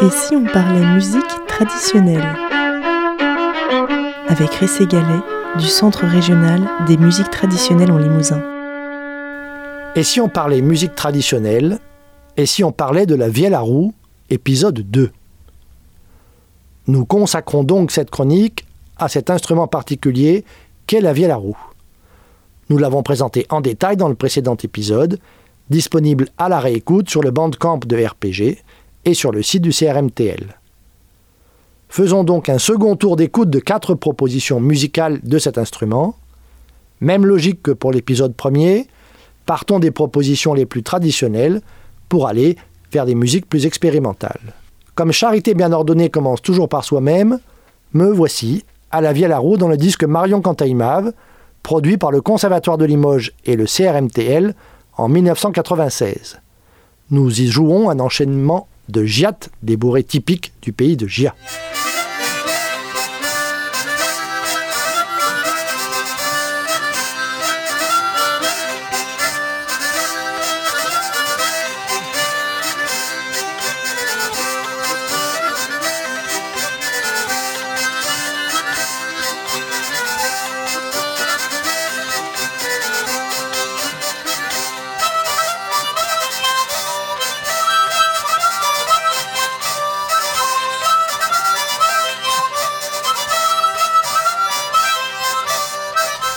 Et si on parlait musique traditionnelle Avec Ressé Gallet du Centre régional des musiques traditionnelles en Limousin. Et si on parlait musique traditionnelle Et si on parlait de la vielle à roue, épisode 2 Nous consacrons donc cette chronique à cet instrument particulier qu'est la vielle à roue. Nous l'avons présenté en détail dans le précédent épisode, disponible à la réécoute sur le bandcamp de RPG sur le site du CRMTL. Faisons donc un second tour d'écoute de quatre propositions musicales de cet instrument. Même logique que pour l'épisode premier, partons des propositions les plus traditionnelles pour aller vers des musiques plus expérimentales. Comme Charité bien ordonnée commence toujours par soi-même, me voici à la à roue dans le disque Marion Cantaïmave, produit par le Conservatoire de Limoges et le CRMTL en 1996. Nous y jouons un enchaînement de giat, des bourrées typiques du pays de Gia.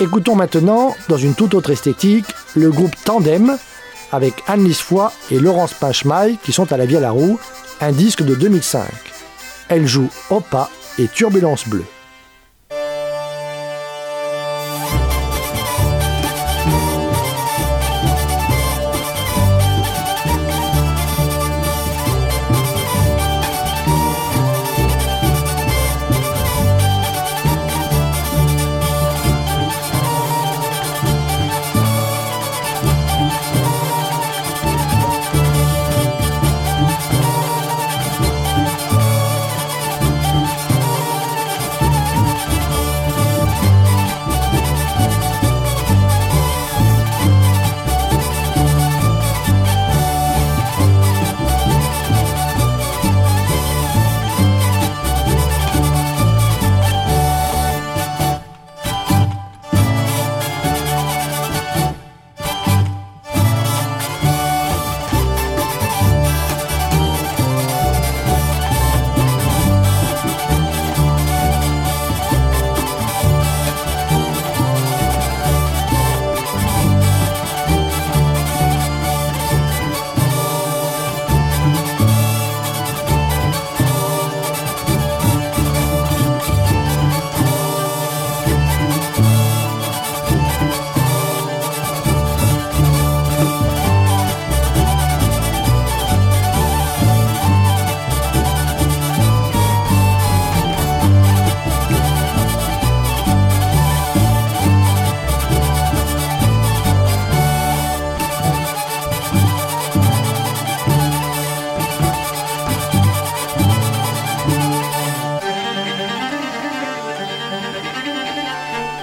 Écoutons maintenant, dans une toute autre esthétique, le groupe Tandem avec Anne-Lise Foy et Laurence Pinchemaille qui sont à la vie à la roue, un disque de 2005. Elle joue Opa et Turbulence Bleue.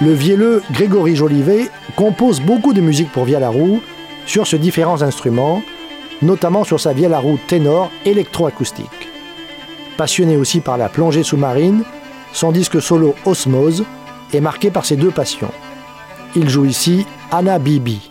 Le vielleux Grégory Jolivet compose beaucoup de musique pour vielle roue sur ces différents instruments, notamment sur sa vielle roue ténor électroacoustique. Passionné aussi par la plongée sous-marine, son disque solo Osmose est marqué par ces deux passions. Il joue ici Anna Bibi.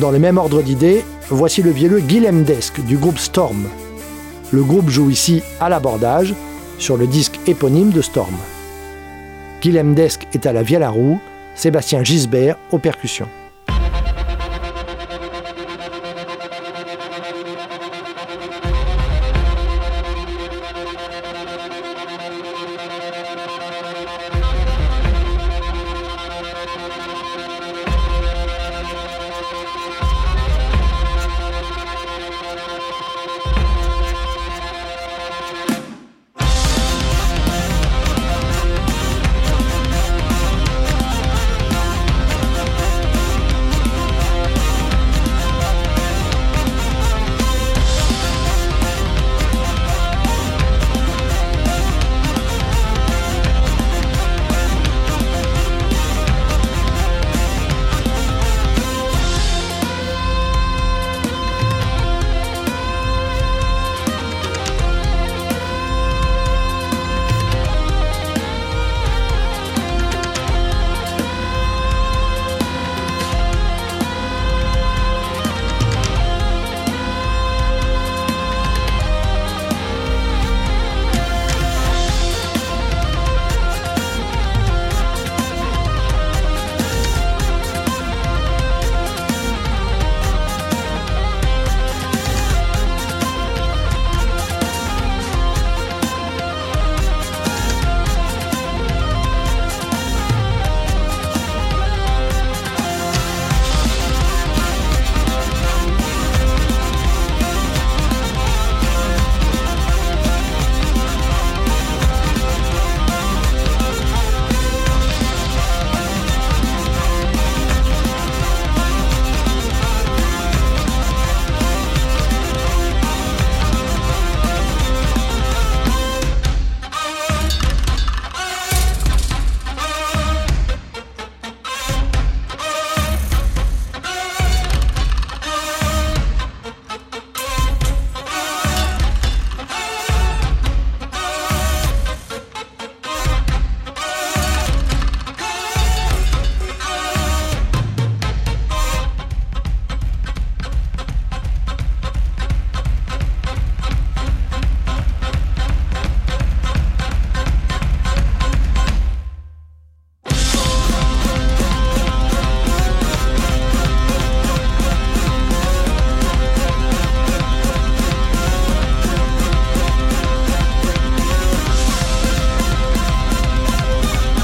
Dans le même ordre d'idées, voici le vielleux Guilhem Desk du groupe Storm. Le groupe joue ici à l'abordage sur le disque éponyme de Storm. Guilhem Desk est à la vielle à roue, Sébastien Gisbert aux percussions.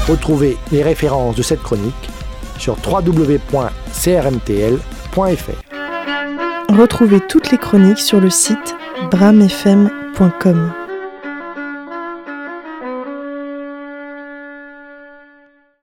Retrouvez les références de cette chronique sur www.crmtl.fr. Retrouvez toutes les chroniques sur le site bramfm.com.